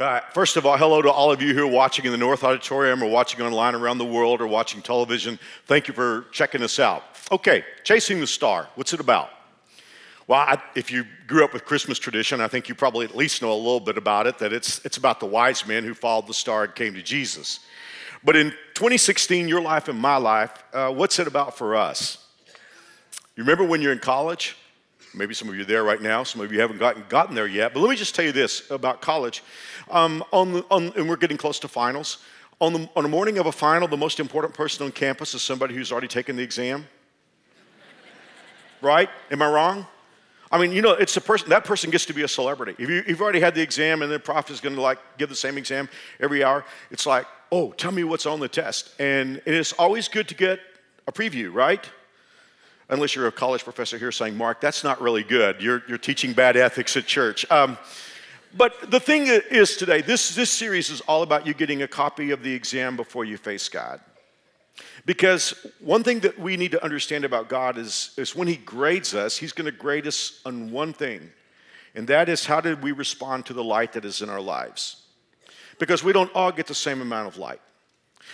Uh, first of all, hello to all of you who are watching in the North Auditorium or watching online around the world or watching television. Thank you for checking us out. Okay, Chasing the Star, what's it about? Well, I, if you grew up with Christmas tradition, I think you probably at least know a little bit about it, that it's, it's about the wise men who followed the star and came to Jesus. But in 2016, your life and my life, uh, what's it about for us? You remember when you're in college? Maybe some of you are there right now. Some of you haven't gotten, gotten there yet. But let me just tell you this about college. Um, on the, on, and we're getting close to finals. On the, on the morning of a final, the most important person on campus is somebody who's already taken the exam. right? Am I wrong? I mean, you know, it's a person, that person gets to be a celebrity. If you, have already had the exam and the prof is going to like give the same exam every hour, it's like, oh, tell me what's on the test. And it's always good to get a preview, right? Unless you're a college professor here saying, Mark, that's not really good. You're, you're teaching bad ethics at church. Um, but the thing is today, this, this series is all about you getting a copy of the exam before you face God. Because one thing that we need to understand about God is, is when He grades us, He's going to grade us on one thing, and that is how did we respond to the light that is in our lives? Because we don't all get the same amount of light.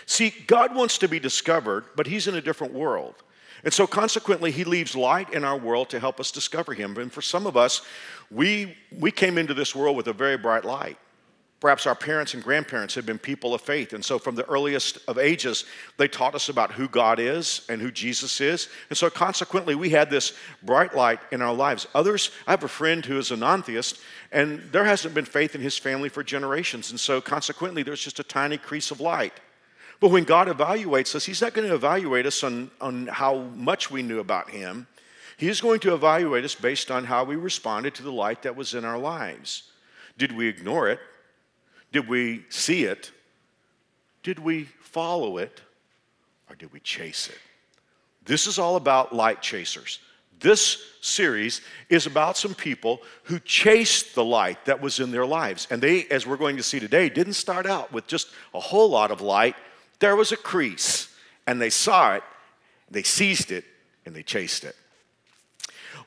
See, God wants to be discovered, but He's in a different world. And so, consequently, He leaves light in our world to help us discover Him. And for some of us, we, we came into this world with a very bright light. Perhaps our parents and grandparents have been people of faith. And so, from the earliest of ages, they taught us about who God is and who Jesus is. And so, consequently, we had this bright light in our lives. Others, I have a friend who is a non theist, and there hasn't been faith in his family for generations. And so, consequently, there's just a tiny crease of light. But when God evaluates us, He's not going to evaluate us on, on how much we knew about Him. He is going to evaluate us based on how we responded to the light that was in our lives. Did we ignore it? Did we see it? Did we follow it? Or did we chase it? This is all about light chasers. This series is about some people who chased the light that was in their lives. And they, as we're going to see today, didn't start out with just a whole lot of light. There was a crease, and they saw it, they seized it, and they chased it.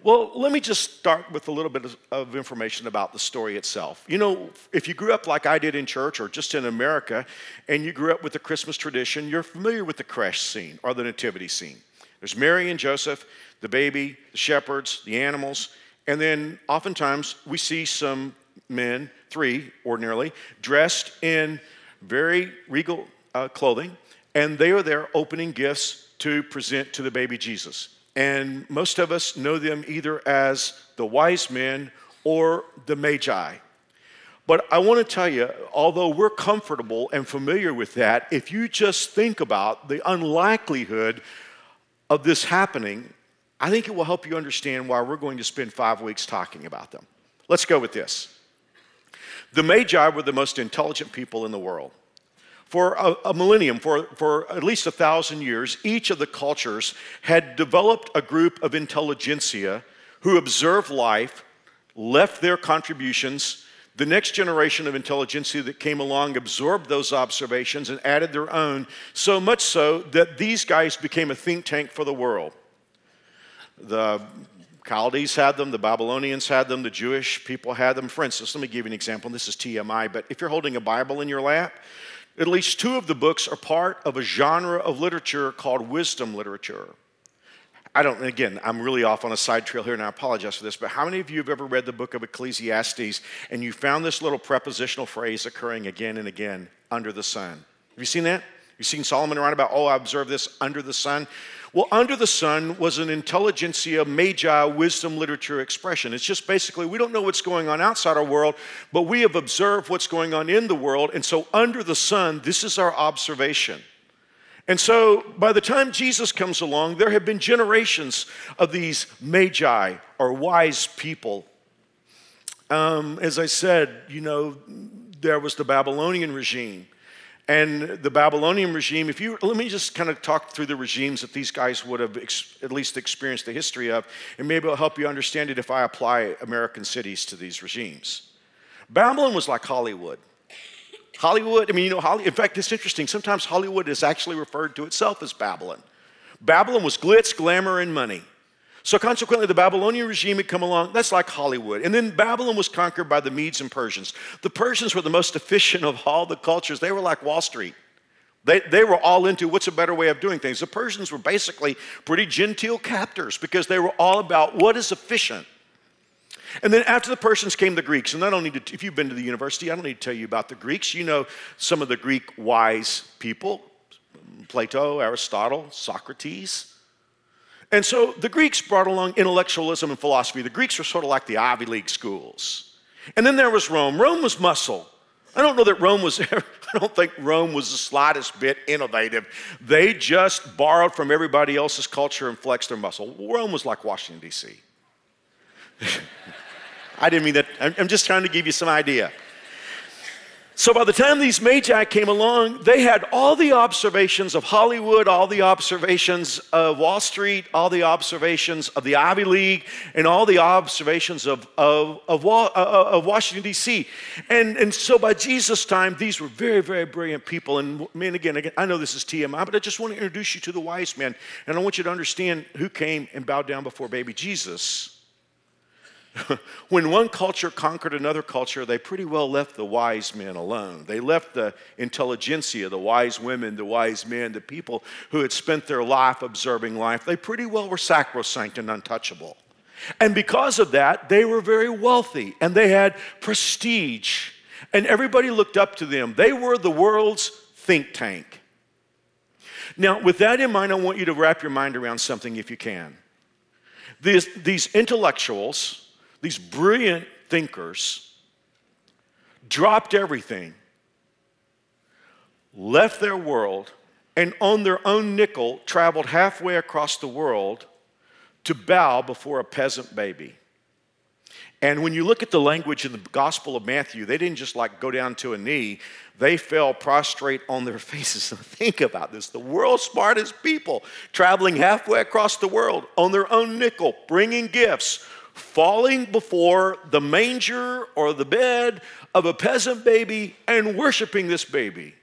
Well, let me just start with a little bit of information about the story itself. You know, if you grew up like I did in church or just in America, and you grew up with the Christmas tradition, you're familiar with the creche scene or the nativity scene. There's Mary and Joseph, the baby, the shepherds, the animals, and then oftentimes we see some men, three ordinarily, dressed in very regal uh, clothing, and they are there opening gifts to present to the baby Jesus. And most of us know them either as the wise men or the magi. But I want to tell you, although we're comfortable and familiar with that, if you just think about the unlikelihood of this happening, I think it will help you understand why we're going to spend five weeks talking about them. Let's go with this. The Magi were the most intelligent people in the world. For a, a, millennium, for, for at least a thousand years, each of the cultures had developed a group of intelligentsia who observed life, left their contributions. The next generation of intelligentsia that came along absorbed those observations and added their own, so much so that these guys became a think tank for the world. The Chaldees had them, the Babylonians had them, the Jewish people had them. For instance, let me give you an example. This is TMI, but if you're holding a Bible in your lap, at least two of the books are part of a genre of literature called wisdom literature. I don't, again, I'm really off on a side trail here and I apologize for this, but how many of you have ever read the book of Ecclesiastes and you found this little prepositional phrase occurring again and again under the sun? Have you seen that? You've seen Solomon write about, oh, I observed this under the sun. Well, under the sun was an intelligentsia, magi, wisdom literature expression. It's just basically we don't know what's going on outside our world, but we have observed what's going on in the world. And so, under the sun, this is our observation. And so, by the time Jesus comes along, there have been generations of these magi or wise people. Um, as I said, you know, there was the Babylonian regime. And the Babylonian regime, if you let me just kind of talk through the regimes that these guys would have ex, at least experienced the history of, and maybe it'll help you understand it if I apply American cities to these regimes. Babylon was like Hollywood. Hollywood, I mean, you know, Holly, in fact, it's interesting. Sometimes Hollywood is actually referred to itself as Babylon. Babylon was glitz, glamour, and money. So consequently, the Babylonian regime had come along. That's like Hollywood. And then Babylon was conquered by the Medes and Persians. The Persians were the most efficient of all the cultures. They were like Wall Street. They, they were all into what's a better way of doing things. The Persians were basically pretty genteel captors because they were all about what is efficient. And then after the Persians came the Greeks. And I don't need to, if you've been to the university, I don't need to tell you about the Greeks. You know some of the Greek wise people Plato, Aristotle, Socrates. And so the Greeks brought along intellectualism and philosophy. The Greeks were sort of like the Ivy League schools. And then there was Rome. Rome was muscle. I don't know that Rome was, I don't think Rome was the slightest bit innovative. They just borrowed from everybody else's culture and flexed their muscle. Rome was like Washington, D.C. I didn't mean that. I'm just trying to give you some idea. So by the time these Magi came along, they had all the observations of Hollywood, all the observations of Wall Street, all the observations of the Ivy League, and all the observations of, of, of, uh, uh, of Washington, D.C. And, and so by Jesus' time, these were very, very brilliant people. And man, again, again, I know this is TMI, but I just want to introduce you to the wise men. And I want you to understand who came and bowed down before baby Jesus. when one culture conquered another culture, they pretty well left the wise men alone. They left the intelligentsia, the wise women, the wise men, the people who had spent their life observing life. They pretty well were sacrosanct and untouchable. And because of that, they were very wealthy and they had prestige. And everybody looked up to them. They were the world's think tank. Now, with that in mind, I want you to wrap your mind around something if you can. These, these intellectuals, these brilliant thinkers dropped everything, left their world, and on their own nickel traveled halfway across the world to bow before a peasant baby. And when you look at the language in the Gospel of Matthew, they didn't just like go down to a knee, they fell prostrate on their faces. Think about this the world's smartest people traveling halfway across the world on their own nickel, bringing gifts, falling before the manger or the bed of a peasant baby and worshiping this baby.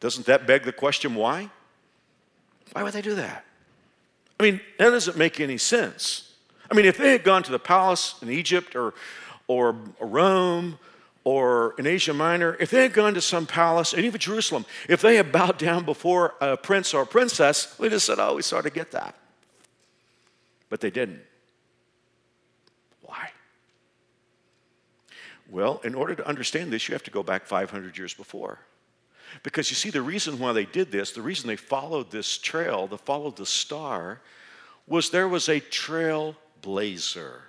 Doesn't that beg the question why? Why would they do that? I mean, that doesn't make any sense. I mean, if they had gone to the palace in Egypt or, or Rome or in Asia Minor, if they had gone to some palace, and even Jerusalem, if they had bowed down before a prince or a princess, we'd have said, oh, we sort of get that. But they didn't. Why? Well, in order to understand this, you have to go back 500 years before. Because you see, the reason why they did this, the reason they followed this trail, they followed the star, was there was a trailblazer.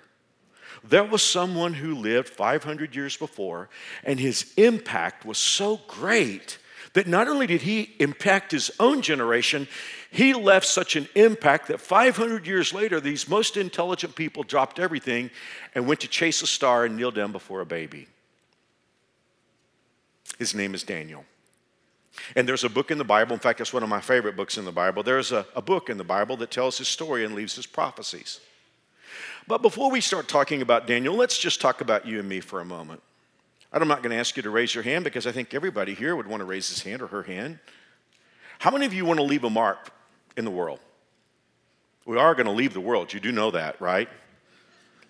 There was someone who lived 500 years before, and his impact was so great that not only did he impact his own generation, he left such an impact that 500 years later, these most intelligent people dropped everything and went to chase a star and kneel down before a baby. His name is Daniel. And there's a book in the Bible, in fact, it's one of my favorite books in the Bible. There's a, a book in the Bible that tells his story and leaves his prophecies. But before we start talking about Daniel, let's just talk about you and me for a moment. I'm not going to ask you to raise your hand because I think everybody here would want to raise his hand or her hand. How many of you want to leave a mark in the world? We are going to leave the world. You do know that, right?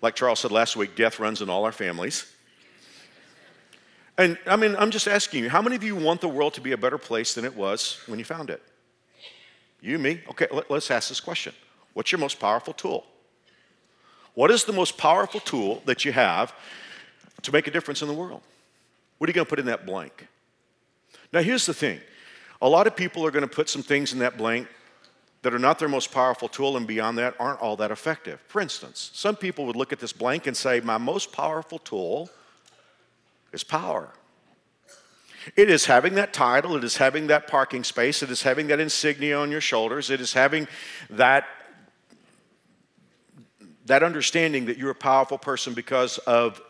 Like Charles said last week, death runs in all our families. And I mean, I'm just asking you, how many of you want the world to be a better place than it was when you found it? You, me? Okay, let, us ask this question What's your most powerful tool? What is the most powerful tool that you have to make a difference in the world? What are you going to put in that blank? Now, here's the thing a lot of people are going to put some things in that blank that are not their most powerful tool and beyond that aren't all that effective. For instance, some people would look at this blank and say, My most powerful tool is power. It is having that title, it is having that parking space, it is having that insignia on your shoulders, it is having that, that understanding that you're a powerful person because of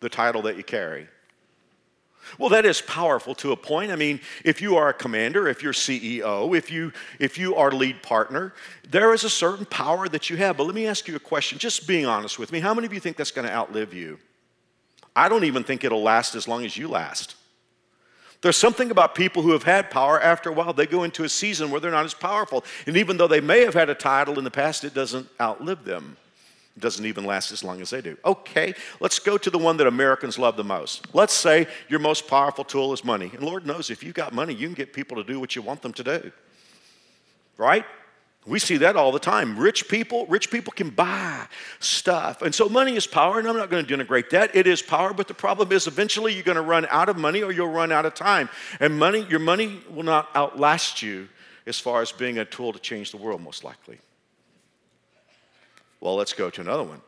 the title that you carry. Well, that is powerful to a point. I mean, if you are a commander, if you're CEO, if you if you are lead partner, there is a certain power that you have. But let me ask you a question, just being honest with me. How many of you think that's going to outlive you? I don't even think it'll last as long as you last. There's something about people who have had power, after a while, they go into a season where they're not as powerful. And even though they may have had a title in the past, it doesn't outlive them. It doesn't even last as long as they do. Okay, let's go to the one that Americans love the most. Let's say your most powerful tool is money. And Lord knows if you've got money, you can get people to do what you want them to do. Right? We see that all the time. Rich people, rich people can buy stuff. And so money is power, and I'm not going to denigrate that. It is power, but the problem is eventually you're going to run out of money or you'll run out of time. And money, your money will not outlast you as far as being a tool to change the world, most likely. Well, let's go to another one.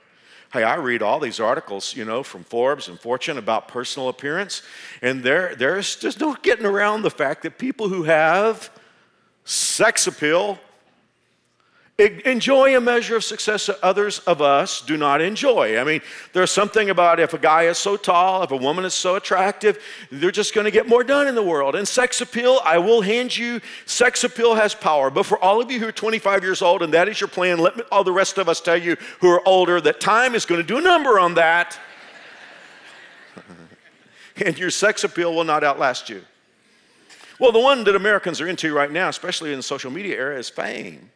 Hey, I read all these articles, you know, from Forbes and Fortune about personal appearance, and there, there's just no getting around the fact that people who have sex appeal enjoy a measure of success that others of us do not enjoy. I mean, there's something about if a guy is so tall, if a woman is so attractive, they're just going to get more done in the world. And sex appeal, I will hand you, sex appeal has power. But for all of you who are 25 years old and that is your plan, let me, all the rest of us tell you who are older that time is going to do a number on that. and your sex appeal will not outlast you. Well, the one that Americans are into right now, especially in the social media era, is fame.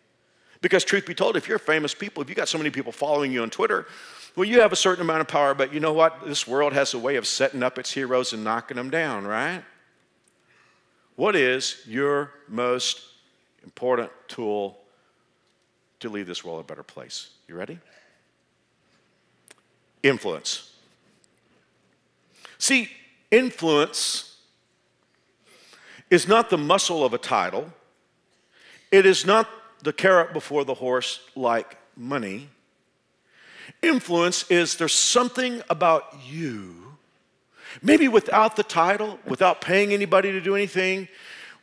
Because, truth be told, if you're famous people, if you got so many people following you on Twitter, well, you have a certain amount of power, but you know what? This world has a way of setting up its heroes and knocking them down, right? What is your most important tool to leave this world a better place? You ready? Influence. See, influence is not the muscle of a title. It is not the carrot before the horse like money. Influence is there's something about you, maybe without the title, without paying anybody to do anything,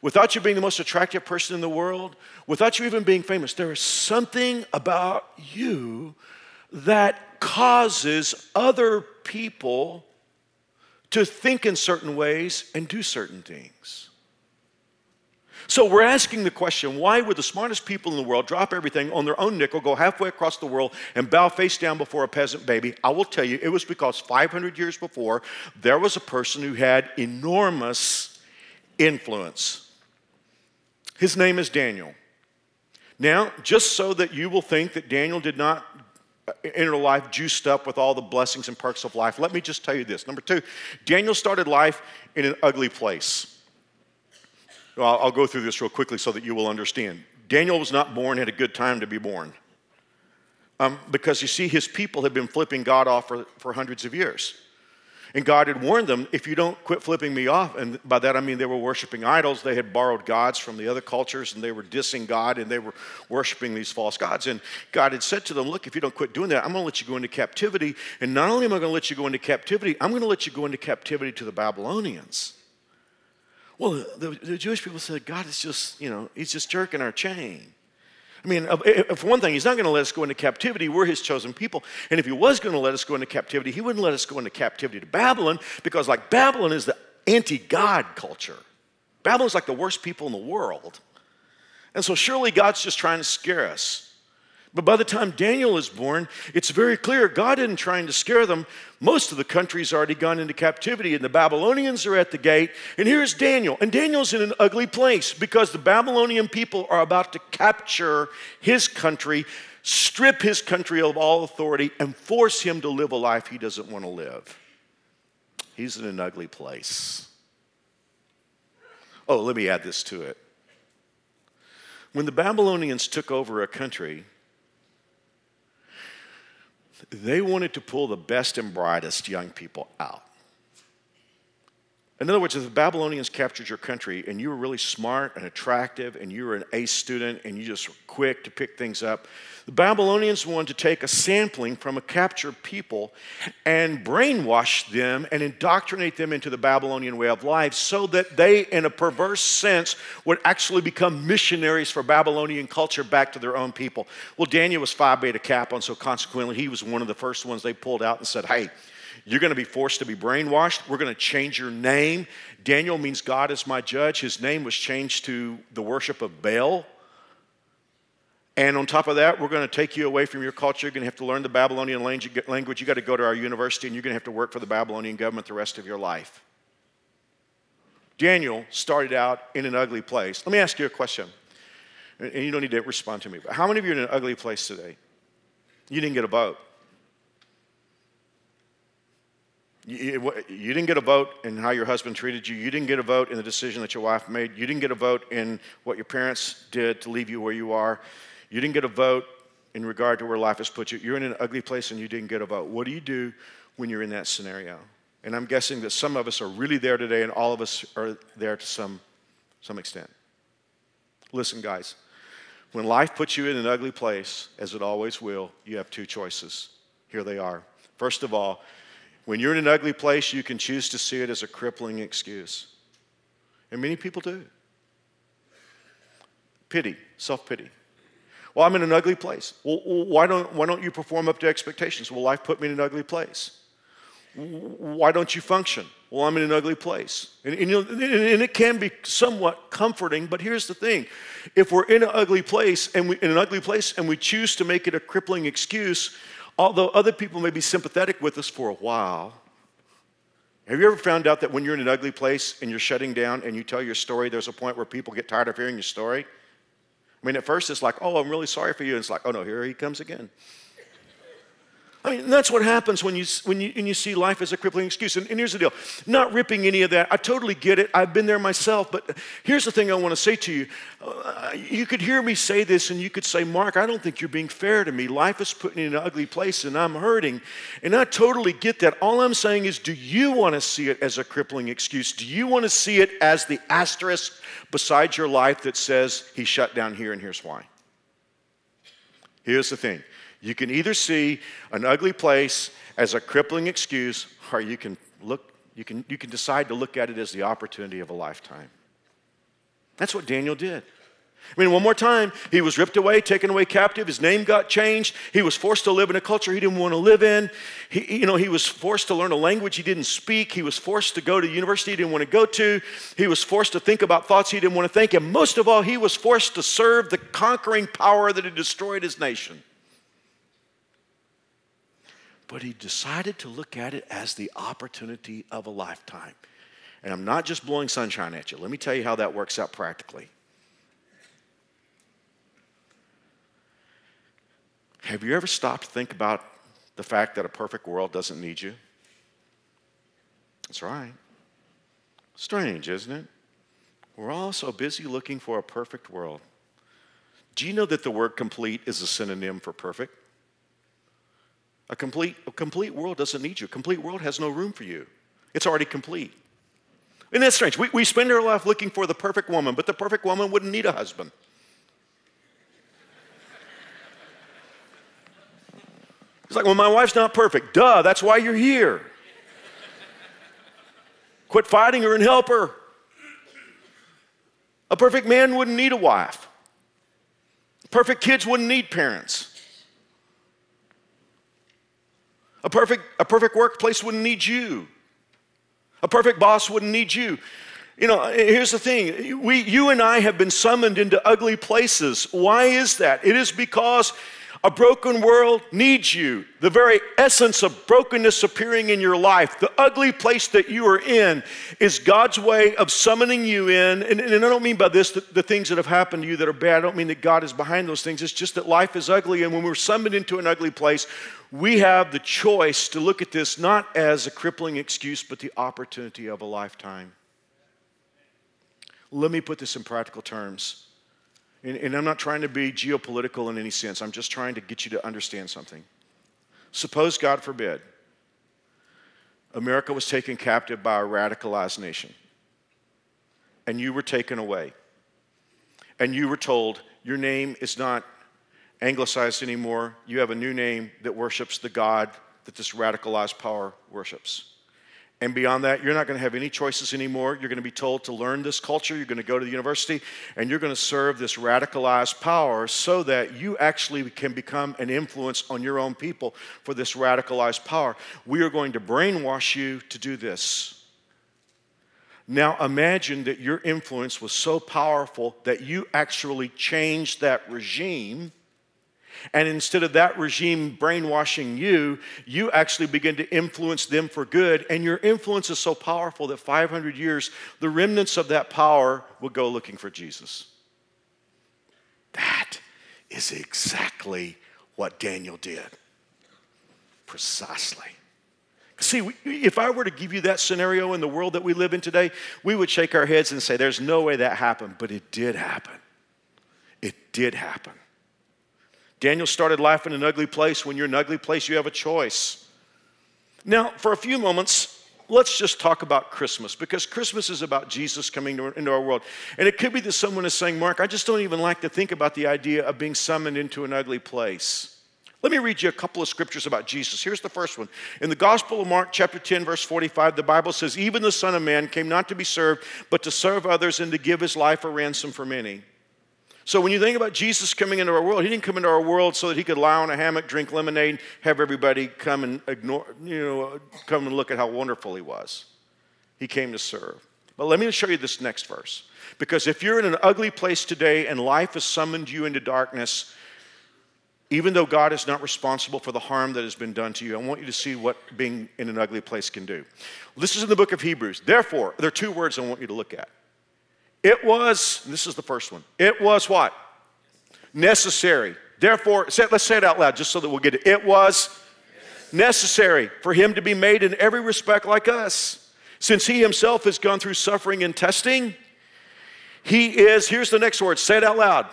without you being the most attractive person in the world, without you even being famous, there is something about you that causes other people to think in certain ways and do certain things. So we're asking the question why would the smartest people in the world drop everything on their own nickel, go halfway across the world, and bow face down before a peasant baby? I will tell you, it was because 500 years before, there was a person who had enormous influence. His name is Daniel. Now, just so that you will think that Daniel did not uh, enter life juiced up with all the blessings and perks of life, let me just tell you this. Number two, Daniel started life in an ugly place. Well, I'll go through this real quickly so that you will understand. Daniel was not born at a good time to be born. Um, because you see, his people had been flipping God off for, for hundreds of years. And God had warned them, if you don't quit flipping me off, and by that I mean they were worshiping idols, they had borrowed gods from the other cultures and they were dissing God and they were worshiping these false gods. And God had said to them, Look, if you don't quit doing that, I'm going to let you go into captivity. And not only am I going to let you go into captivity, I'm going to let you go into captivity to the Babylonians. Well, the, the, Jewish people said, God is just, you know, he's just jerking our chain. I mean, for one thing, he's not going to let us go into captivity. We're his chosen people. And if he was going to let us go into captivity, he wouldn't let us go into captivity to Babylon because, like, Babylon is the anti God culture. Babylon's like the worst people in the world. And so, surely God's just trying to scare us. But by the time Daniel is born, it's very clear God isn't trying to scare them. Most of the country's already gone into captivity, and the Babylonians are at the gate. And here's Daniel. And Daniel's in an ugly place because the Babylonian people are about to capture his country, strip his country of all authority, and force him to live a life he doesn't want to live. He's in an ugly place. Oh, let me add this to it. When the Babylonians took over a country, they wanted to pull the best and brightest young people out. In other words, if the Babylonians captured your country and you were really smart and attractive and you were an A student and you just were quick to pick things up, the Babylonians wanted to take a sampling from a captured people and brainwash them and indoctrinate them into the Babylonian way of life so that they, in a perverse sense, would actually become missionaries for Babylonian culture back to their own people. Well, Daniel was Phi Beta Kappa, and so consequently, he was one of the first ones they pulled out and said, Hey, you're going to be forced to be brainwashed. We're going to change your name. Daniel means God is my judge. His name was changed to the worship of Baal. And on top of that, we're going to take you away from your culture. You're going to have to learn the Babylonian language. You've got to go to our university and you're going to have to work for the Babylonian government the rest of your life. Daniel started out in an ugly place. Let me ask you a question, and you don't need to respond to me, but how many of you are in an ugly place today? You didn't get a vote. You, didn't get a vote in how your husband treated you. You didn't get a vote in the decision that your wife made. You didn't get a vote in what your parents did to leave you where you are. You didn't get a vote in regard to where life has put you. You're in an ugly place and you didn't get a vote. What do you do when you're in that scenario? And I'm guessing that some of us are really there today and all of us are there to some, some extent. Listen, guys, when life puts you in an ugly place, as it always will, you have two choices. Here they are. First of all, when you're in an ugly place, you can choose to see it as a crippling excuse. And many people do. Pity, self pity. Well, I'm in an ugly place. Well, why don't, why don't you perform up to expectations? Well, life put me in an ugly place. Why don't you function? Well, I'm in an ugly place. And, and, and it can be somewhat comforting, but here's the thing. If we're in an ugly place and we in an ugly place and we choose to make it a crippling excuse, Although other people may be sympathetic with us for a while, have you ever found out that when you're in an ugly place and you're shutting down and you tell your story, there's a point where people get tired of hearing your story? I mean, at first it's like, oh, I'm really sorry for you. And it's like, oh no, here he comes again. I mean, that's what happens when you, when you, when you see life as a crippling excuse. And, and, here's the deal not ripping any of that. I totally get it. I've been there myself. But here's the thing I want to say to you. Uh, you could hear me say this, and you could say, Mark, I don't think you're being fair to me. Life is putting me in an ugly place, and I'm hurting. And I totally get that. All I'm saying is, do you want to see it as a crippling excuse? Do you want to see it as the asterisk beside your life that says, he shut down here, and here's why? Here's the thing you can either see an ugly place as a crippling excuse, or you can look, you can, you can decide to look at it as the opportunity of a lifetime. That's what Daniel did. I mean, one more time, he was ripped away, taken away captive. His name got changed. He was forced to live in a culture he didn't want to live in. He, you know, he was forced to learn a language he didn't speak. He was forced to go to university he didn't want to go to. He was forced to think about thoughts he didn't want to think. And most of all, he was forced to serve the conquering power that had destroyed his nation but he decided to look at it as the opportunity of a lifetime. And I'm not just blowing sunshine at you. Let me tell you how that works out practically. Have you ever stopped to think about the fact that a perfect world doesn't need you? That's right. Strange, isn't it? We're all so busy looking for a perfect world. Do you know that the word complete is a synonym for perfect? A complete, a complete world doesn't need you. A complete world has no room for you. It's already complete. And that's strange. We, we spend our life looking for the perfect woman, but the perfect woman wouldn't need a husband. It's like, well, my wife's not perfect. Duh, that's why you're here. Quit fighting her and help her. A perfect man wouldn't need a wife. Perfect kids wouldn't need parents. A perfect, a perfect workplace wouldn't need you. A perfect boss wouldn't need you. You know, eh, here's the thing. We, you and I have been summoned into ugly places. Why is that? It is because a broken world needs you. The very essence of brokenness appearing in your life, the ugly place that you are in, is God's way of summoning you in. And, and I don't mean by this the, the, things that have happened to you that are bad. I don't mean that God is behind those things. It's just that life is ugly. And when we're summoned into an ugly place, we have the choice to look at this not as a crippling excuse, but the opportunity of a lifetime. Let me put this in practical terms. And, and, I'm not trying to be geopolitical in any sense, I'm just trying to get you to understand something. Suppose, God forbid, America was taken captive by a radicalized nation, and you were taken away, and you were told, Your name is not anglicized anymore. You have a new name that worships the God that this radicalized power worships. And beyond that, you're not going to have any choices anymore. You're going to be told to learn this culture. You're going to go to the university and you're going to serve this radicalized power so that you actually can become an influence on your own people for this radicalized power. We are going to brainwash you to do this. Now imagine that your influence was so powerful that you actually changed that regime And instead of that regime brainwashing you, you actually begin to influence them for good. And your influence is so powerful that 500 years, the remnants of that power will go looking for Jesus. That is exactly what Daniel did. Precisely. See, if I were to give you that scenario in the world that we live in today, we would shake our heads and say, There's no way that happened. But it did happen. It did happen. Daniel started life in an ugly place. When you're in an ugly place, you have a choice. Now, for a few moments, let's just talk about Christmas because Christmas is about Jesus coming into our world. And it could be that someone is saying, Mark, I just don't even like to think about the idea of being summoned into an ugly place. Let me read you a couple of scriptures about Jesus. Here's the first one. In the Gospel of Mark, chapter 10, verse 45, the Bible says, Even the Son of Man came not to be served, but to serve others and to give his life a ransom for many. So when you think about Jesus coming into our world, he didn't come into our world so that he could lie on a hammock, drink lemonade, have everybody come and ignore, you know, come and look at how wonderful he was. He came to serve. But let me show you this next verse. Because if you're in an ugly place today and life has summoned you into darkness, even though God is not responsible for the harm that has been done to you, I want you to see what being in an ugly place can do. This is in the book of Hebrews. Therefore, there are two words I want you to look at it was, this is the first one. It was what? Necessary. Therefore, let's say it out loud just so that we'll get it. It was necessary for him to be made in every respect like us. Since he himself has gone through suffering and testing, he is, here's the next word, say it out loud,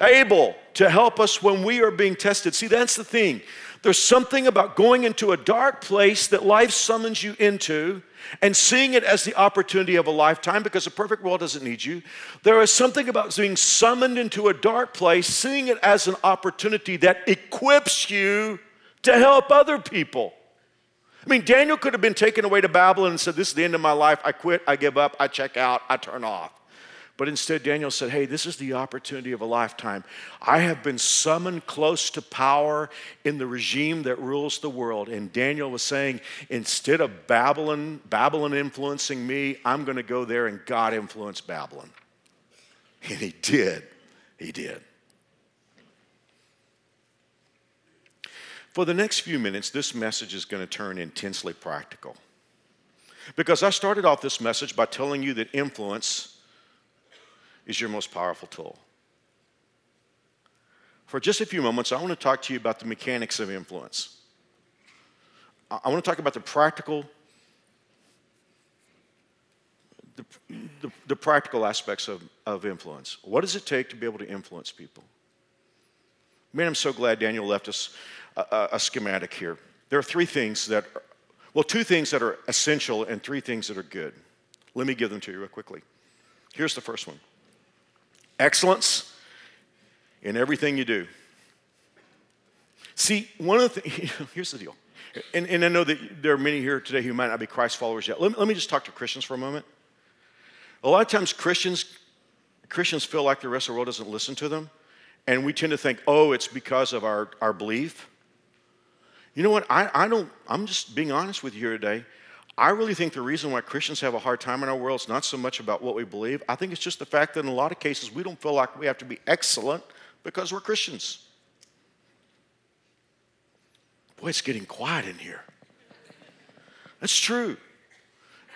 able to help us when we are being tested. See, that's the thing. There's something about going into a dark place that life summons you into and seeing it as the opportunity of a lifetime because a perfect world doesn't need you. There is something about being summoned into a dark place, seeing it as an opportunity that equips you to help other people. I mean, Daniel could have been taken away to Babylon and said, This is the end of my life. I quit, I give up, I check out, I turn off. But instead, Daniel said, Hey, this is the opportunity of a lifetime. I have been summoned close to power in the regime that rules the world. And Daniel was saying, Instead of Babylon, Babylon influencing me, I'm going to go there and God influence Babylon. And he did. He did. For the next few minutes, this message is going to turn intensely practical. Because I started off this message by telling you that influence is your most powerful tool. For just a few moments, I want to talk to you about the mechanics of influence. I want to talk about the practical, the, the, the, practical aspects of, of influence. What does it take to be able to influence people? Man, I'm so glad Daniel left us a, a, a schematic here. There are three things that, are, well, two things that are essential and three things that are good. Let me give them to you real quickly. Here's the first one excellence in everything you do. See, one of the things, here's the deal. And, and I know that there are many here today who might not be Christ followers yet. Let me, let me just talk to Christians for a moment. A lot of times Christians, Christians feel like the rest of the world doesn't listen to them. And we tend to think, oh, it's because of our, our belief. You know what? I, I don't, I'm just being honest with you here today. I really think the reason why Christians have a hard time in our world is not so much about what we believe. I think it's just the fact that in a lot of cases we don't feel like we have to be excellent because we're Christians. Boy, it's getting quiet in here. That's true.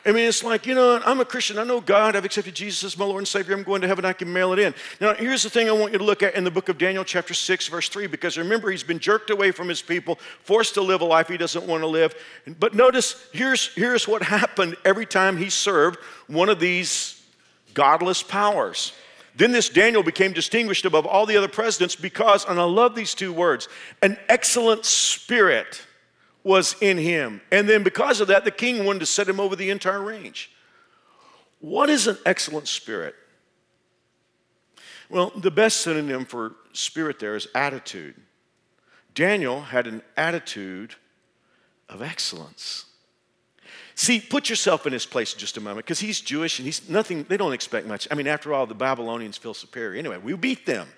I mean, it's like, you know, I'm a Christian. I know God. I've accepted Jesus as my Lord and Savior. I'm going to heaven. I can mail it in. Now, here's the thing I want you to look at in the book of Daniel, chapter 6, verse 3, because remember, he's been jerked away from his people, forced to live a life he doesn't want to live. But notice, here's, here's what happened every time he served one of these godless powers. Then this Daniel became distinguished above all the other presidents because, and I love these two words, an excellent spirit was in him. And then because of that, the king wanted to set him over the entire range. What is an excellent spirit? Well, the best synonym for spirit there is attitude. Daniel had an attitude of excellence. See, put yourself in his place just a moment, because he's Jewish and he's nothing, they don't expect much. I mean, after all, the Babylonians feel superior. Anyway, we beat them.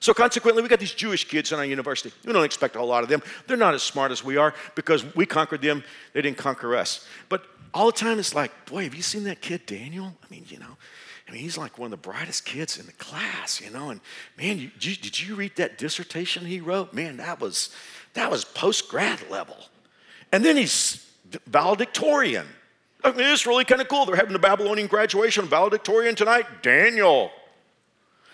So consequently, we got these Jewish kids in our university. We don't expect a whole lot of them. They're not as smart as we are because we conquered them. They didn't conquer us. But all the time it's like, boy, have you seen that kid Daniel? I mean, you know, I mean, he's like one of the brightest kids in the class, you know. And man, you, did, you, did you read that dissertation he wrote? Man, that was that was post grad level. And then he's valedictorian. I mean, it's really kind of cool. They're having the Babylonian graduation, valedictorian tonight, Daniel.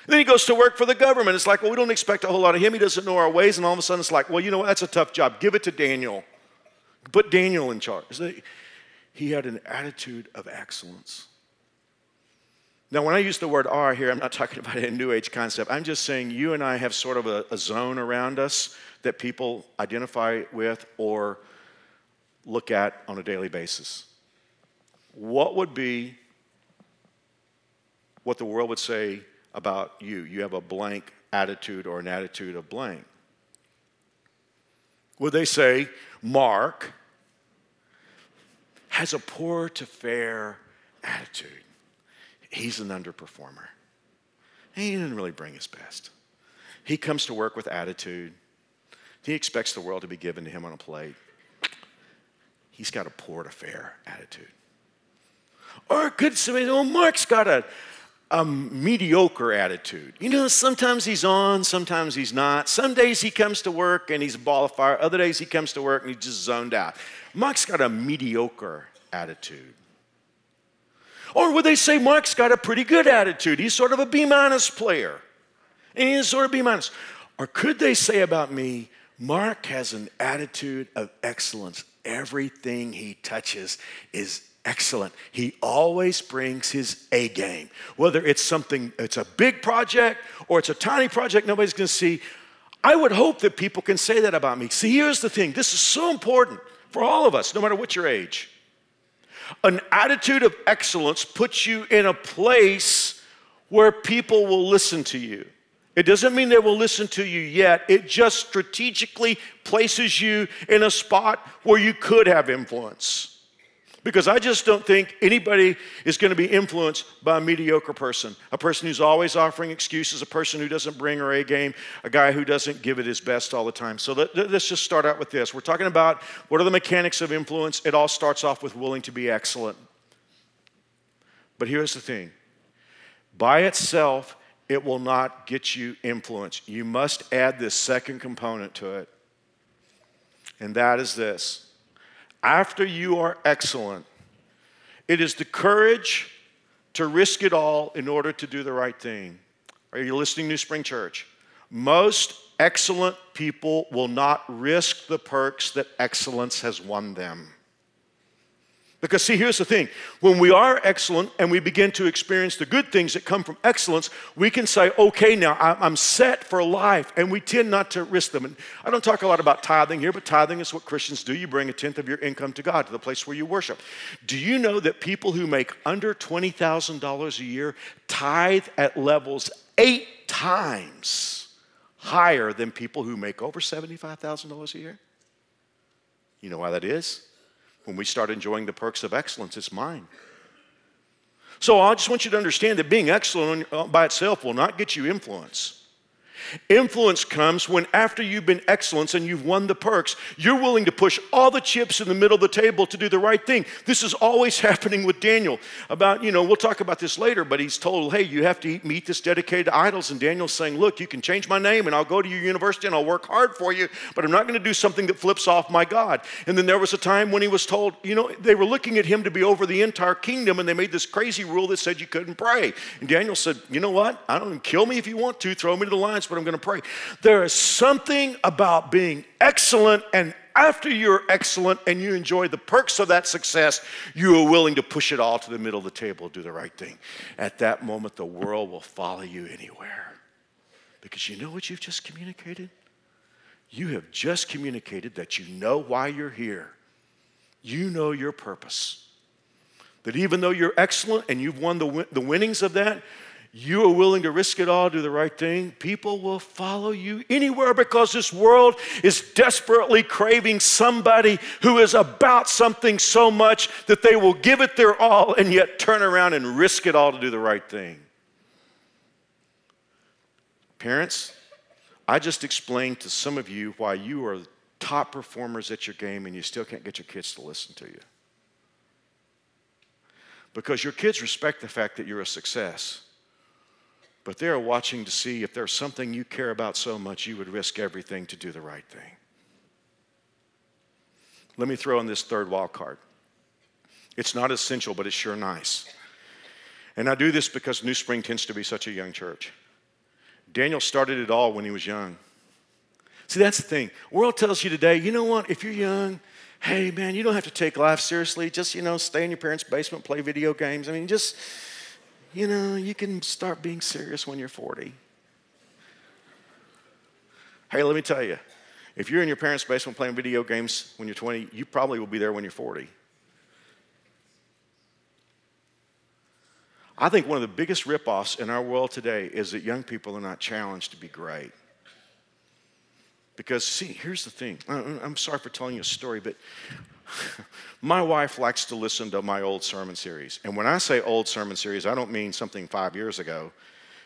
Then he goes to work for the government. It's like, well, we don't expect a whole lot of him. He doesn't know our ways. And all of a sudden, it's like, well, you know what? That's a tough job. Give it to Daniel. Put Daniel in charge. He had an attitude of excellence. Now, when I use the word aura here, I'm not talking about a New Age concept. I'm just saying you and I have sort of a, a zone around us that people identify with or look at on a daily basis. What would be what the world would say about you? You have a blank attitude or an attitude of blank. Would they say, Mark has a poor to fair attitude? He's an underperformer. He didn't really bring his best. He comes to work with attitude. He expects the world to be given to him on a plate. He's got a poor to fair attitude. Or could say, oh, Mark's got a, a mediocre attitude. You know, sometimes he's on, sometimes he's not. Some days he comes to work and he's a ball of fire. Other days he comes to work and he's just zoned out. Mark's got a mediocre attitude. Or would they say Mark's got a pretty good attitude? He's sort of a B minus player. And he's sort of B minus. Or could they say about me, Mark has an attitude of excellence. Everything he touches is excellent. He always brings his A game. Whether it's something, it's a big project or it's a tiny project nobody's gonna see. I would hope that people can say that about me. See, here's the thing this is so important for all of us, no matter what your age. An attitude of excellence puts you in a place where people will listen to you. It doesn't mean they will listen to you yet. It just strategically places you in a spot where you could have influence. Because I just don't think anybody is going to be influenced by a mediocre person, a person who's always offering excuses, a person who doesn't bring her A game, a guy who doesn't give it his best all the time. So let, us just start out with this. We're talking about what are the mechanics of influence. It all starts off with willing to be excellent. But here's the thing by itself, it will not get you influence. You must add this second component to it, and that is this after you are excellent, it is the courage to risk it all in order to do the right thing. Are you listening, NewSpring Church? Most excellent people will not risk the perks that excellence has won them. Because, see, here's the thing when we are excellent and we begin to experience the good things that come from excellence, we can say, okay, now I'm set for life, and we tend not to risk them. And I don't talk a lot about tithing here, but tithing is what Christians do. You bring a tenth of your income to God, to the place where you worship. Do you know that people who make under $20,000 a year tithe at levels eight times higher than people who make over $75,000 a year? You know why that is? When we start enjoying the perks of excellence, it's mine. So I just want you to understand that being excellent uh, by itself will not get you influence. Influence comes when, after you've been excellence and you've won the perks, you're willing to push all the chips in the middle of the table to do the right thing. This is always happening with Daniel. About, you know, we'll talk about this later, but he's told, hey, you have to eat meat that's dedicated to idols. And Daniel's saying, look, you can change my name and I'll go to your university and I'll work hard for you, but I'm not going to do something that flips off my God. And then there was a time when he was told, you know, they were looking at him to be over the entire kingdom and they made this crazy rule that said you couldn't pray. And Daniel said, you know what? I don't even kill me if you want to, throw me to the lions, but I'm going to pray. There is something about being excellent, and after you're excellent and you enjoy the perks of that success, you are willing to push it all to the middle of the table, do the right thing. At that moment, the world will follow you anywhere. Because you know what you've just communicated? You have just communicated that you know why you're here. You know your purpose. That even though you're excellent and you've won the, the winnings of that, you are willing to risk it all, to do the right thing, people will follow you anywhere because this world is desperately craving somebody who is about something so much that they will give it their all and yet turn around and risk it all to do the right thing. Parents, I just explained to some of you why you are top performers at your game and you still can't get your kids to listen to you. because your kids respect the fact that you're a success. But they are watching to see if there's something you care about so much you would risk everything to do the right thing. Let me throw in this third wild card. It's not essential, but it's sure nice. And I do this because NewSpring tends to be such a young church. Daniel started it all when he was young. See, that's the thing. World tells you today, you know what, if you're young, hey man, you don't have to take life seriously. Just, you know, stay in your parents' basement, play video games. I mean, just, you know, you can start being serious when you're 40. Hey, let me tell you, if you're in your parents' basement playing video games when you're 20, you probably will be there when you're 40. I think one of the biggest ripoffs in our world today is that young people are not challenged to be great. Because, see, here's the thing. I'm sorry for telling you a story, but my wife likes to listen to my old sermon series. And when I say old sermon series, I don't mean something five years ago.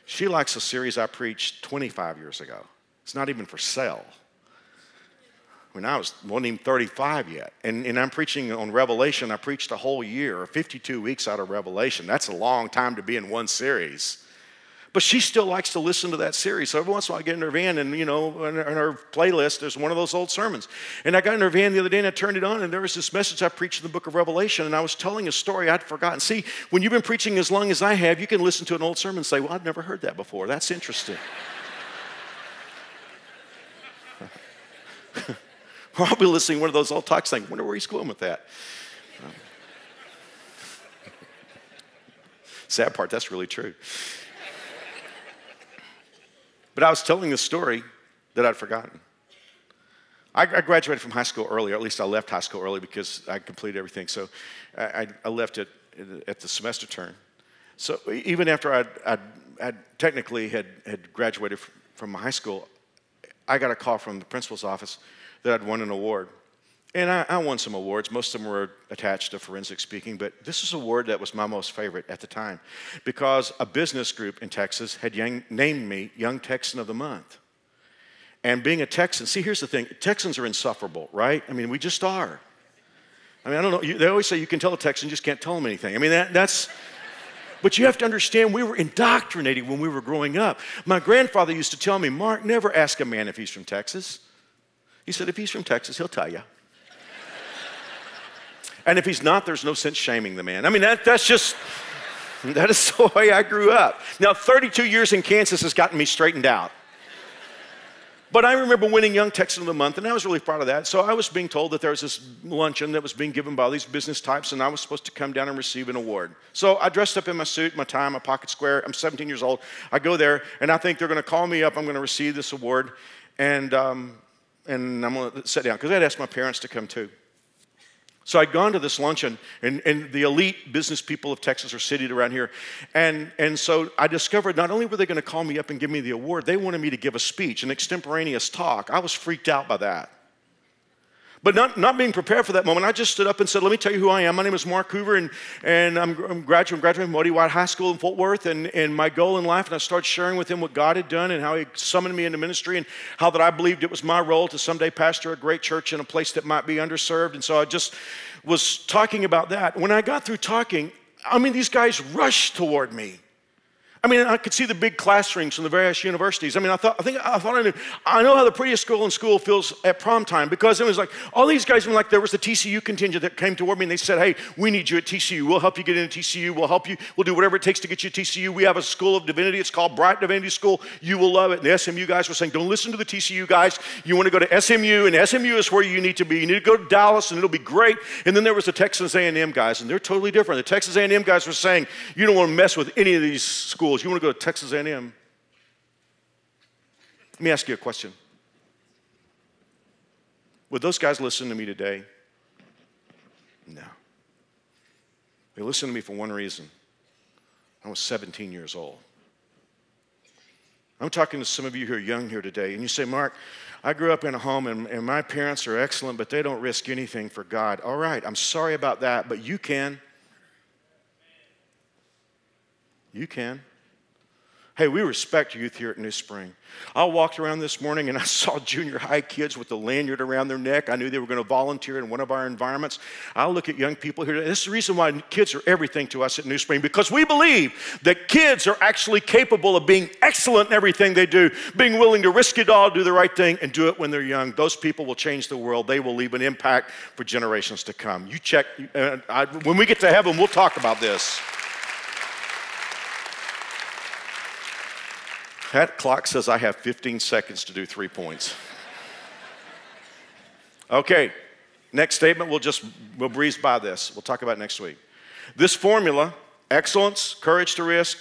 She likes a series I preached 25 years ago. It's not even for sale when I was wasn't even 35 yet. And, and I'm preaching on Revelation. I preached a whole year, 52 weeks out of Revelation. That's a long time to be in one series. But she still likes to listen to that series. So every once in a while I get in her van and, you know, in her playlist, there's one of those old sermons. And I got in her van the other day and I turned it on and there was this message I preached in the book of Revelation and I was telling a story I'd forgotten. See, when you've been preaching as long as I have, you can listen to an old sermon and say, well, I've never heard that before. That's interesting. Or I'll be listening to one of those old talks saying, wonder where he's going with that. Sad part, that's really true. But I was telling this story that I'd forgotten. I, I, graduated from high school early, or at least I left high school early because I completed everything. So I, I left it at the semester turn. So even after I'd, I'd, I'd technically had, had graduated from high school, I got a call from the principal's office that I'd won an award. And I, I, won some awards. Most of them were attached to forensic speaking, but this is a award that was my most favorite at the time because a business group in Texas had young, named me Young Texan of the Month. And being a Texan, see, here's the thing Texans are insufferable, right? I mean, we just are. I mean, I don't know. You, they always say you can tell a Texan, just can't tell them anything. I mean, that, that's. But you have to understand, we were indoctrinated when we were growing up. My grandfather used to tell me, Mark, never ask a man if he's from Texas. He said, if he's from Texas, he'll tell you. And if he's not, there's no sense shaming the man. I mean, that, that's just, that is the way I grew up. Now, 32 years in Kansas has gotten me straightened out. But I remember winning Young Texan of the Month, and I was really proud of that. So I was being told that there was this luncheon that was being given by all these business types, and I was supposed to come down and receive an award. So I dressed up in my suit, my tie, my pocket square. I'm 17 years old. I go there, and I think they're going to call me up. I'm going to receive this award. And um, and I'm going to sit down because I'd asked my parents to come too. So I'd gone to this luncheon, and, and the elite business people of Texas are seated around here. And, and so I discovered not only were they going to call me up and give me the award, they wanted me to give a speech, an extemporaneous talk. I was freaked out by that. But not, not being prepared for that moment, I just stood up and said, Let me tell you who I am. My name is Mark Hoover, and, and I'm, I'm graduating, graduating from Moody White High School in Fort Worth. And, and my goal in life, and I started sharing with him what God had done and how He summoned me into ministry, and how that I believed it was my role to someday pastor a great church in a place that might be underserved. And so I just was talking about that. When I got through talking, I mean, these guys rushed toward me. I mean, I could see the big class rings from the various universities. I mean, I thought, I think, I thought I knew. I know how the prettiest girl in school feels at prom time because it was like all these guys. I mean, like there was the TCU contingent that came toward me and they said, "Hey, we need you at TCU. We'll help you get into TCU. We'll help you. We'll do whatever it takes to get you TCU. We have a school of divinity. It's called Brite Divinity School. You will love it." And the SMU guys were saying, "Don't listen to the TCU guys. You want to go to SMU, and SMU is where you need to be. You need to go to Dallas, and it'll be great." And then there was the Texas A&M guys, and they're totally different. The Texas A&M guys were saying, "You don't want to mess with any of these schools. You want to go to Texas." A&M. Let me ask you a question. Would those guys listen to me today? No. They listened to me for one reason. I was 17 years old. I'm talking to some of you who are young here today, and you say, Mark, I grew up in a home and, and my parents are excellent, but they don't risk anything for God. All right, I'm sorry about that, but you can. You can. Hey, we respect youth here at NewSpring. I walked around this morning and I saw junior high kids with the lanyard around their neck. I knew they were going to volunteer in one of our environments. I look at young people here. This is the reason why kids are everything to us at NewSpring because we believe that kids are actually capable of being excellent in everything they do, being willing to risk it all, do the right thing, and do it when they're young. Those people will change the world. They will leave an impact for generations to come. You check, uh, I, when we get to heaven, we'll talk about this. That clock says I have 15 seconds to do three points. Okay, next statement, we'll just we'll breeze by this. We'll talk about next week. This formula, excellence, courage to risk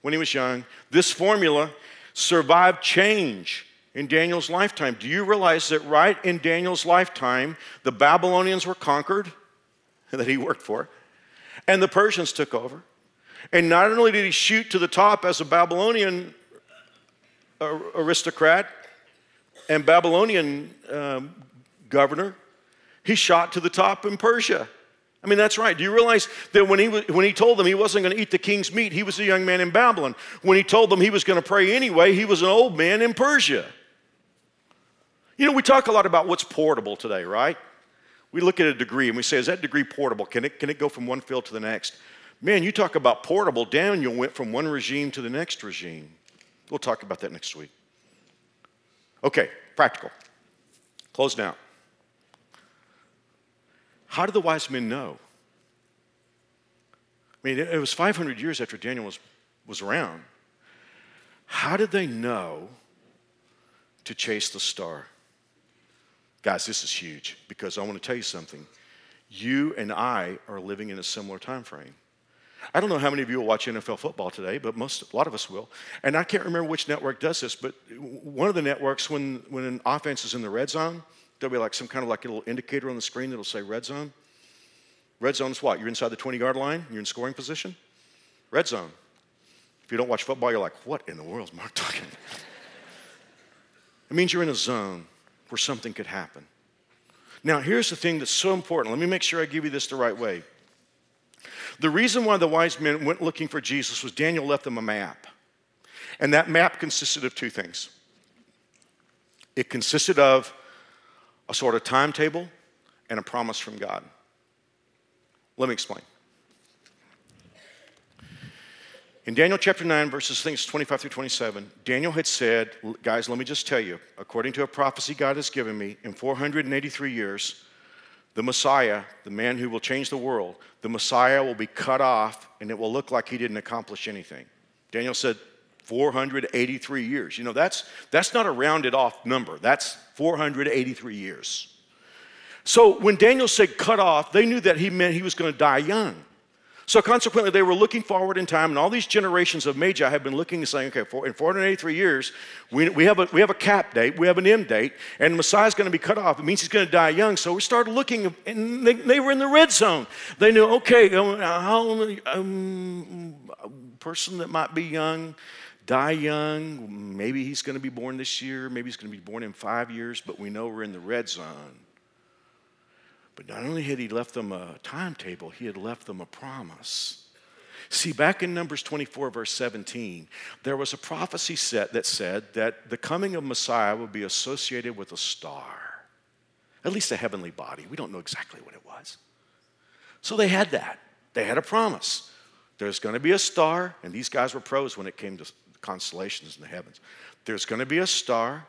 when he was young, this formula survived change in Daniel's lifetime. Do you realize that right in Daniel's lifetime, the Babylonians were conquered that he worked for, and the Persians took over. And not only did he shoot to the top as a Babylonian aristocrat and Babylonian um, governor, he shot to the top in Persia. I mean, that's right. Do you realize that when he, when he told them he wasn't going to eat the king's meat, he was a young man in Babylon. When he told them he was going to pray anyway, he was an old man in Persia. You know, we talk a lot about what's portable today, right? We look at a degree and we say, is that degree portable? Can it, can it go from one field to the next? Man, you talk about portable. Daniel went from one regime to the next regime. We'll talk about that next week. Okay, practical. Close now. How did the wise men know? I mean, it was 500 years after Daniel was, was around. How did they know to chase the star? Guys, this is huge because I want to tell you something. You and I are living in a similar time frame. I don't know how many of you will watch NFL football today, but most, a lot of us will. And I can't remember which network does this, but one of the networks, when, when an offense is in the red zone, there'll be like some kind of like a little indicator on the screen that'll say red zone. Red zone is what? You're inside the 20 yard line, you're in scoring position. Red zone. If you don't watch football, you're like, what in the world is Mark talking it means you're in a zone where something could happen. Now, here's the thing that's so important. Let me make sure I give you this the right way. The reason why the wise men went looking for Jesus was Daniel left them a map. And that map consisted of two things it consisted of a sort of timetable and a promise from God. Let me explain. In Daniel chapter 9, verses things 25 through 27, Daniel had said, Guys, let me just tell you, according to a prophecy God has given me, in 483 years, the Messiah, the man who will change the world, the Messiah will be cut off and it will look like he didn't accomplish anything. Daniel said 483 years. You know, that's, that's not a rounded off number, that's 483 years. So when Daniel said cut off, they knew that he meant he was going to die young. So consequently, they were looking forward in time, and all these generations of Magi have been looking and saying, okay, in 483 years, we, we, have a, we have a cap date, we have an end date, and Messiah's going to be cut off. It means he's going to die young. So we started looking, and they, they were in the red zone. They knew, okay, how, um, a person that might be young, die young, maybe he's going to be born this year, maybe he's going to be born in five years, but we know we're in the red zone. But not only had he left them a timetable, he had left them a promise. See, back in Numbers 24, verse 17, there was a prophecy set that said that the coming of Messiah would be associated with a star, at least a heavenly body. We don't know exactly what it was. So they had that. They had a promise. There's going to be a star, and these guys were pros when it came to constellations in the heavens. There's going to be a star,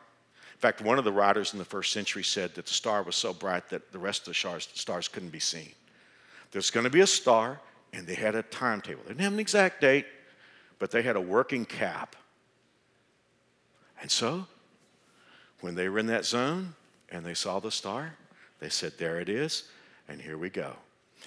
in fact, one of the writers in the first century said that the star was so bright that the rest of the stars, stars couldn't be seen. There's going to be a star, and they had a timetable. They didn't have an exact date, but they had a working cap. And so, when they were in that zone and they saw the star, they said, There it is, and here we go.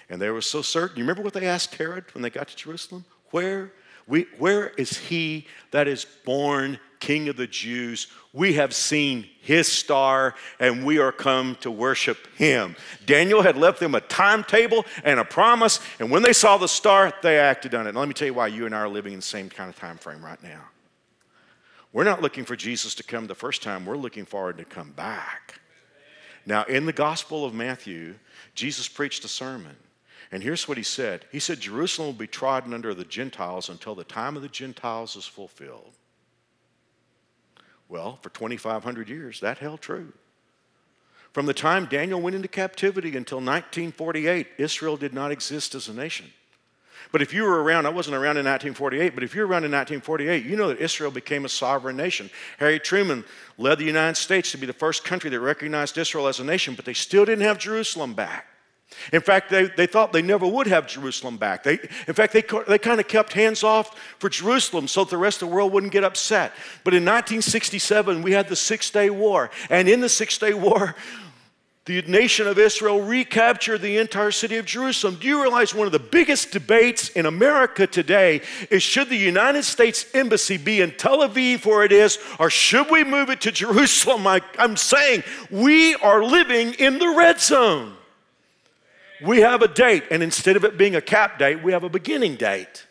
And they were so certain. You remember what they asked Herod when they got to Jerusalem? Where, we, where is he that is born King of the Jews. We have seen his star and we are come to worship him. Daniel had left them a timetable and a promise, and when they saw the star, they acted on it. And let me tell you why you and I are living in the same kind of time frame right now. We're not looking for Jesus to come the first time, we're looking forward to come back. Now, in the Gospel of Matthew, Jesus preached a sermon. And here's what he said He said, Jerusalem will be trodden under the Gentiles until the time of the Gentiles is fulfilled. Well, for 2,500 years, that held true. From the time Daniel went into captivity until 1948, Israel did not exist as a nation. But if you were around, I wasn't around in 1948, but if you were around in 1948, you know that Israel became a sovereign nation. Harry Truman led the United States to be the first country that recognized Israel as a nation, but they still didn't have Jerusalem back. In fact, they, they thought they never would have Jerusalem back. They, in fact, they, they kind of kept hands off for Jerusalem so that the rest of the world wouldn't get upset. But in 1967, we had the Six Day War. And in the Six Day War, the nation of Israel recaptured the entire city of Jerusalem. Do you realize one of the biggest debates in America today is should the United States Embassy be in Tel Aviv where it is, or should we move it to Jerusalem? I, I'm saying we are living in the red zone. We have a date, and instead of it being a cap date, we have a beginning date.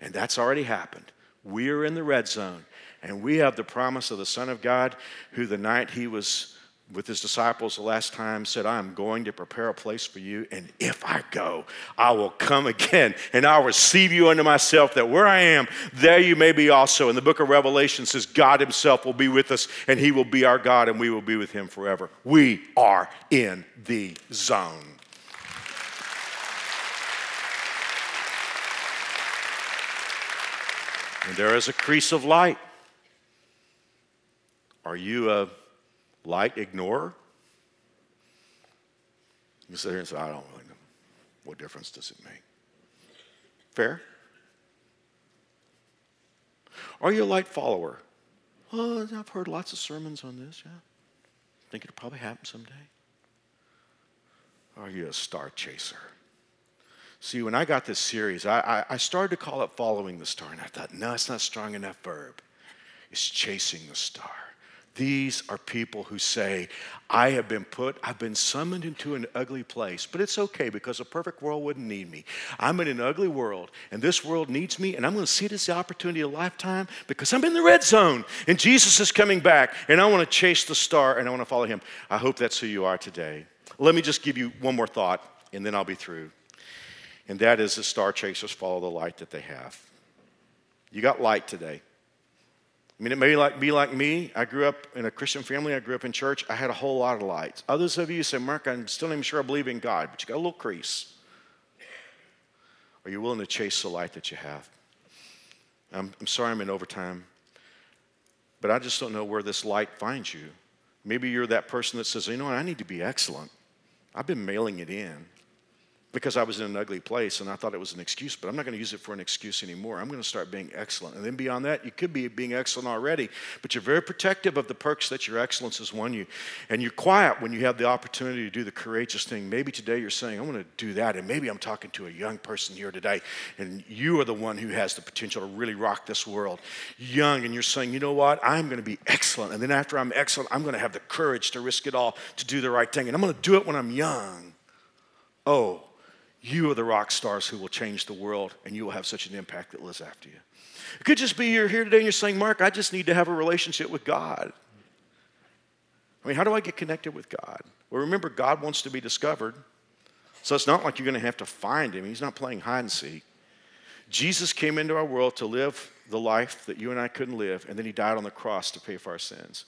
And that's already happened. We are in the red zone, and we have the promise of the Son of God, who the night he was with his disciples the last time said, I am going to prepare a place for you, and if I go, I will come again and I'll receive you unto myself, that where I am, there you may be also. And the book of Revelation says, God himself will be with us, and he will be our God, and we will be with him forever. We are in the zone. And there is a crease of light. Are you a light ignorer? You sit here and say, I don't really know. What difference does it make? Fair? Are you a light follower? Oh, I've heard lots of sermons on this, yeah. Think it'll probably happen someday. Are you a star chaser? See, when I got this series, I, I, started to call it following the star, and I thought, no, it's not strong enough verb. It's chasing the star. These are people who say, I have been put, I've been summoned into an ugly place, but it's okay because a perfect world wouldn't need me. I'm in an ugly world, and this world needs me, and I'm going to see it as the opportunity of a lifetime because I'm in the red zone, and Jesus is coming back, and I want to chase the star, and I want to follow him. I hope that's who you are today. Let me just give you one more thought, and then I'll be through and that is the star chasers follow the light that they have. You got light today. I mean, it may like, be like me. I grew up in a Christian family. I grew up in church. I had a whole lot of lights. Others of you say, Mark, I'm still not even sure I believe in God, but you got a little crease. Are you willing to chase the light that you have? I'm, I'm sorry I'm in overtime, but I just don't know where this light finds you. Maybe you're that person that says, you know what, I need to be excellent. I've been mailing it in because I was in an ugly place and I thought it was an excuse, but I'm not going to use it for an excuse anymore. I'm going to start being excellent. And then beyond that, you could be being excellent already, but you're very protective of the perks that your excellence has won you. And you're quiet when you have the opportunity to do the courageous thing. Maybe today you're saying, I'm going to do that. And maybe I'm talking to a young person here today, and you are the one who has the potential to really rock this world. Young, and you're saying, you know what? I'm going to be excellent. And then after I'm excellent, I'm going to have the courage to risk it all to do the right thing. And I'm going to do it when I'm young. Oh, you are the rock stars who will change the world, and you will have such an impact that lives after you. It could just be you're here today and you're saying, Mark, I just need to have a relationship with God. I mean, how do I get connected with God? Well, remember, God wants to be discovered. So it's not like you're going to have to find him. He's not playing hide and seek. Jesus came into our world to live the life that you and I couldn't live, and then he died on the cross to pay for our sins.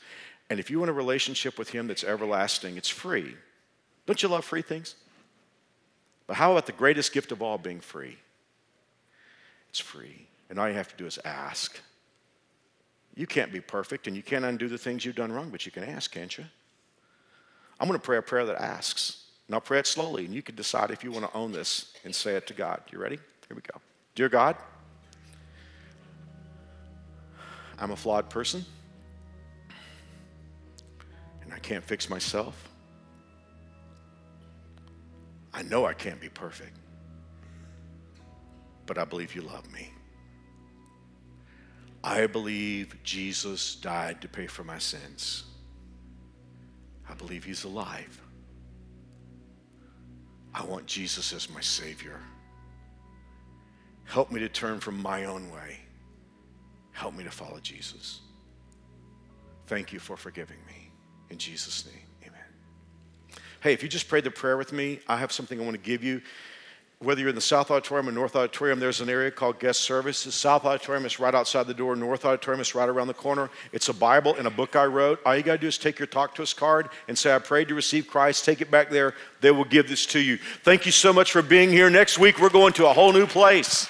And if you want a relationship with him that's everlasting, it's free. Don't you love free things? But how about the greatest gift of all being free? It's free. And all you have to do is ask. You can't be perfect and you can't undo the things you've done wrong, but you can ask, can't you? I'm going to pray a prayer that asks. And I'll pray it slowly, and you can decide if you want to own this and say it to God. You ready? Here we go. Dear God, I'm a flawed person, and I can't fix myself. I know I can't be perfect, but I believe you love me. I believe Jesus died to pay for my sins. I believe he's alive. I want Jesus as my Savior. Help me to turn from my own way. Help me to follow Jesus. Thank you for forgiving me. In Jesus' name. Hey, if you just prayed the prayer with me, I have something I want to give you. whether you're in the South Auditorium or North Auditorium, there's an area called guest services. South Auditorium is right outside the door, North Auditorium is right around the corner. It's a Bible and a book I wrote. All you got to do is take your Talk to Us card and say, I prayed to receive Christ. Take it back there. They will give this to you. Thank you so much for being here. Next week, we're going to a whole new place.